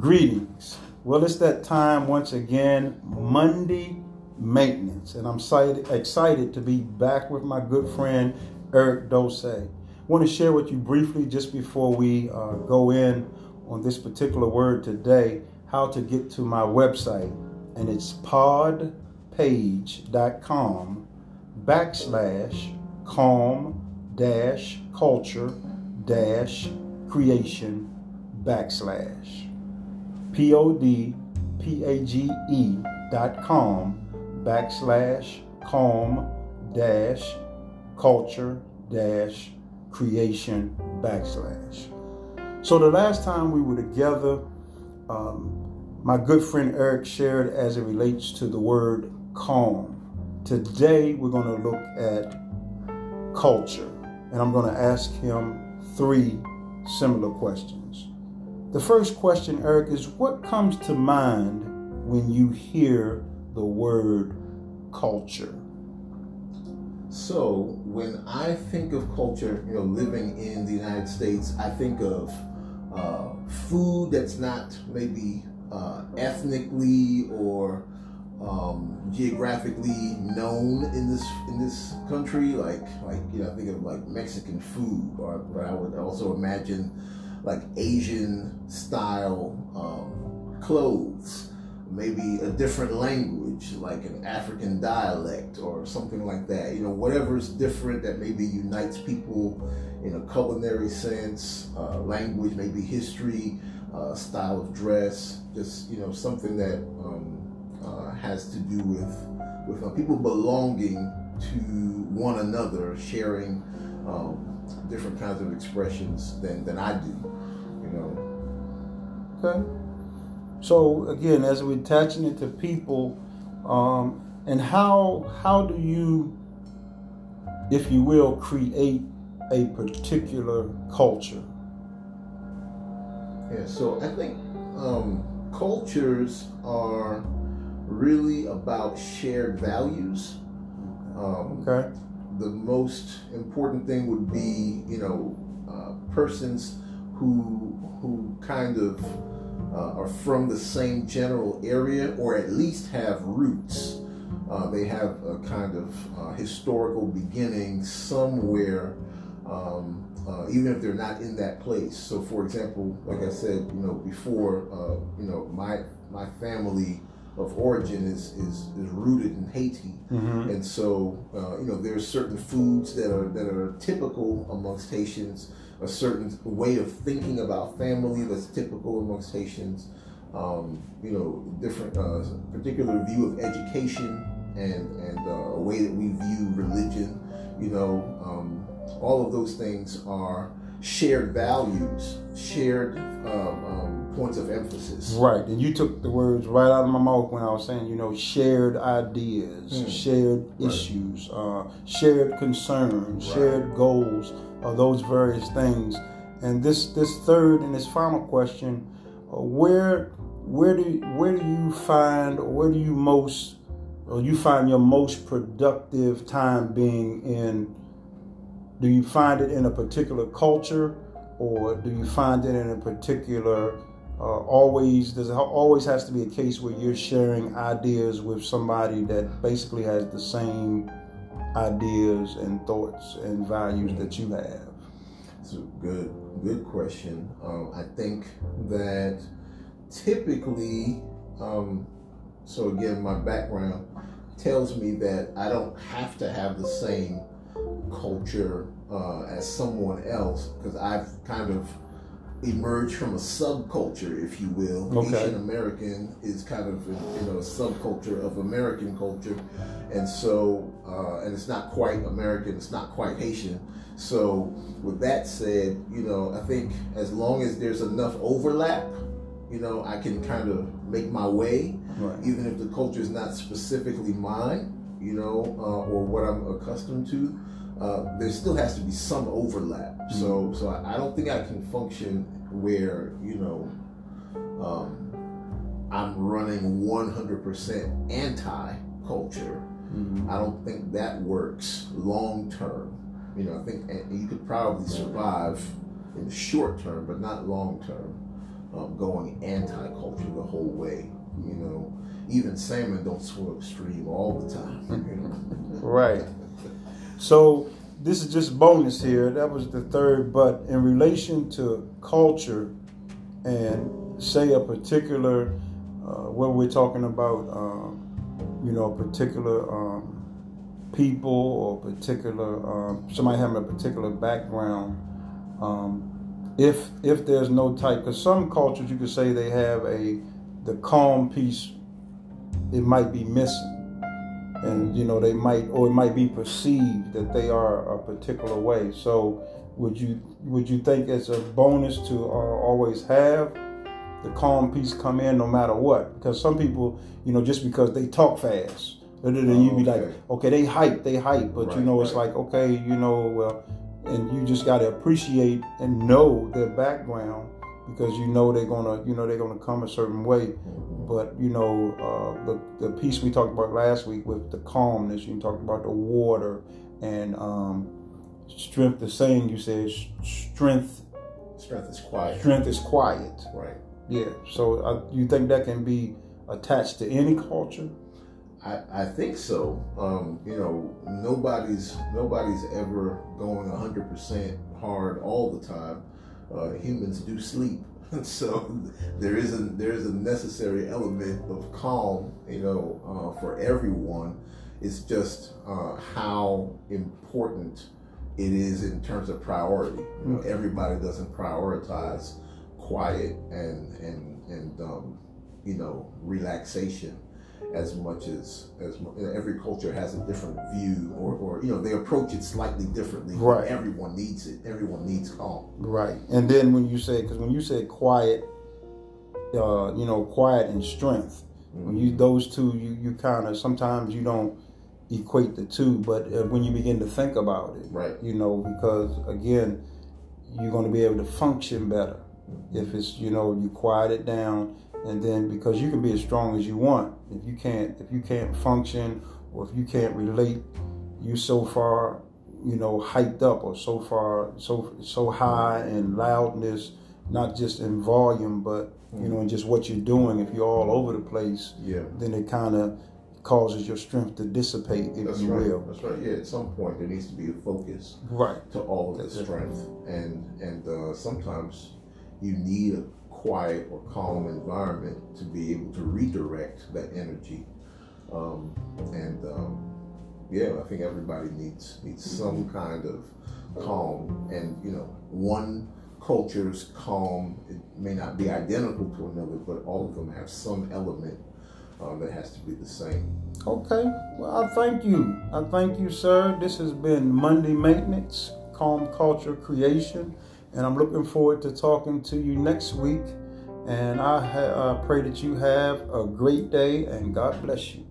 Greetings. Well, it's that time once again, Monday maintenance, and I'm excited, excited to be back with my good friend Eric Dose. I want to share with you briefly, just before we uh, go in on this particular word today, how to get to my website, and it's podpage.com backslash calm dash culture dash creation backslash p-o-d p-a-g-e dot com backslash calm dash culture dash creation backslash. So the last time we were together um, my good friend eric shared as it relates to the word calm. Today we're going to look at culture and i'm going to ask him three similar questions the first question eric is what comes to mind when you hear the word culture So when I think of culture, you know, living in the United States, I think of uh, food that's not maybe uh, ethnically or um, geographically known in this in this country. Like like you know, I think of like Mexican food, or but I would also imagine like Asian style um, clothes maybe a different language, like an African dialect or something like that. You know, whatever's different that maybe unites people in a culinary sense, uh, language, maybe history, uh, style of dress, just you know something that um, uh, has to do with with people belonging to one another, sharing um, different kinds of expressions than than I do. Okay. So again, as we're attaching it to people, um, and how how do you, if you will, create a particular culture? Yeah, so I think um, cultures are really about shared values. Um, Okay. the most important thing would be, you know, uh, persons who who kind of uh, are from the same general area, or at least have roots. Uh, they have a kind of uh, historical beginning somewhere, um, uh, even if they're not in that place. So, for example, like I said, you know, before, uh, you know, my my family of origin is is, is rooted in Haiti, Mm-hmm. and so uh, you know there's certain foods that are that are typical amongst Haitians, a certain way of thinking about family that's typical amongst Haitians. Um, you know, different uh, particular view of education and and uh, a way that we view religion. You know, um, all of those things are shared values, shared um, um, points of emphasis. Right, and you took the words right out of my mouth when I was saying, you know, shared ideas, Mm. shared Right. issues, uh, shared concerns, Right. shared goals, uh, those various things. And this this third and this final question, uh, where where do where do you find or where do you most or you find your most productive time being in? Do you find it in a particular culture, or do you find it in a particular uh, always there's always has to be a case where you're sharing ideas with somebody that basically has the same ideas and thoughts and values that you have. It's a good, good question. Um, I think that typically, um, so again, my background tells me that I don't have to have the same culture uh, as someone else because I've kind of emerged from a subculture, if you will. Okay. Haitian American is kind of you know a subculture of American culture, and so uh, and it's not quite American, it's not quite Haitian. So with that said, you know, I think as long as there's enough overlap, you know, I can kind of make my way, Right. even if the culture is not specifically mine, you know, uh, or what I'm accustomed to. Uh, there still has to be some overlap. So, so I, I don't think I can function where you know um, I'm running 100% anti-culture. Mhm. I don't think that works long term. You know, I think you could probably survive in the short term, but not long term. um, going anti-culture the whole way. You know, even salmon don't swim upstream all the time. You know? right. So this is just bonus here. That was the third, but in relation to culture and say a particular, uh, what we're talking about, um, you know, a particular um, people or particular um, somebody having a particular background. Um, if if there's no type, because some cultures you could say they have a the calm piece, it might be missing and you know they might or it might be perceived that they are a particular way so would you would you think it's a bonus to uh, always have the calm piece come in no matter what because some people you know just because they talk fast then oh, you be okay. like okay they hype they hype but right, you know it's right. like okay you know well and you just got to appreciate and know their background because you know they're gonna you know they're gonna come a certain way. But you know uh, the, the piece we talked about last week with the calmness you talked about the water and um, strength the saying you said strength strength is quiet. strength is quiet. Right. Yeah so uh, you think that can be attached to any culture? I, I think so. Um, you know, nobody's nobody's ever going hundred percent hard all the time uh, humans do sleep. so there is a there is a necessary element of calm, you know, uh, for everyone. It's just uh, how important it is in terms of priority. You know, everybody doesn't prioritize quiet and and and um, you know relaxation as much as as every culture has a different view or, or you know they approach it slightly differently right everyone needs it everyone needs calm right and then when you say because when you say quiet uh you know quiet and strength mm-hmm. when you mm-hmm. those two you you kind of sometimes you don't equate the two but uh, when you begin to think about it right you know because again you're going to be able to function better mm-hmm. if it's you know you quiet it down and then because you can be as strong as you want if you can't if you can't function or if you can't relate you so far you know hyped up or so far so so high in loudness not just in volume but you know in just what you're doing. If you're all over the place yeah. then it kind of causes your strength to dissipate if that's you right. will. That's right. Yeah at some point there needs to be a focus right. to all of the strength. And and uh, sometimes you need a quiet or calm environment to be able to redirect that energy. Um, and um, yeah, I think everybody needs needs some kind of calm. And you know, one culture's calm it may not be identical to another, but all of them have some element uh, that has to be the same. Okay. Well, I thank you. I thank you, sir. This has been Monday Maintenance, Calm Culture Creation and I'm looking forward to talking to you next week. And I ha- uh, pray that you have a great day and God bless you.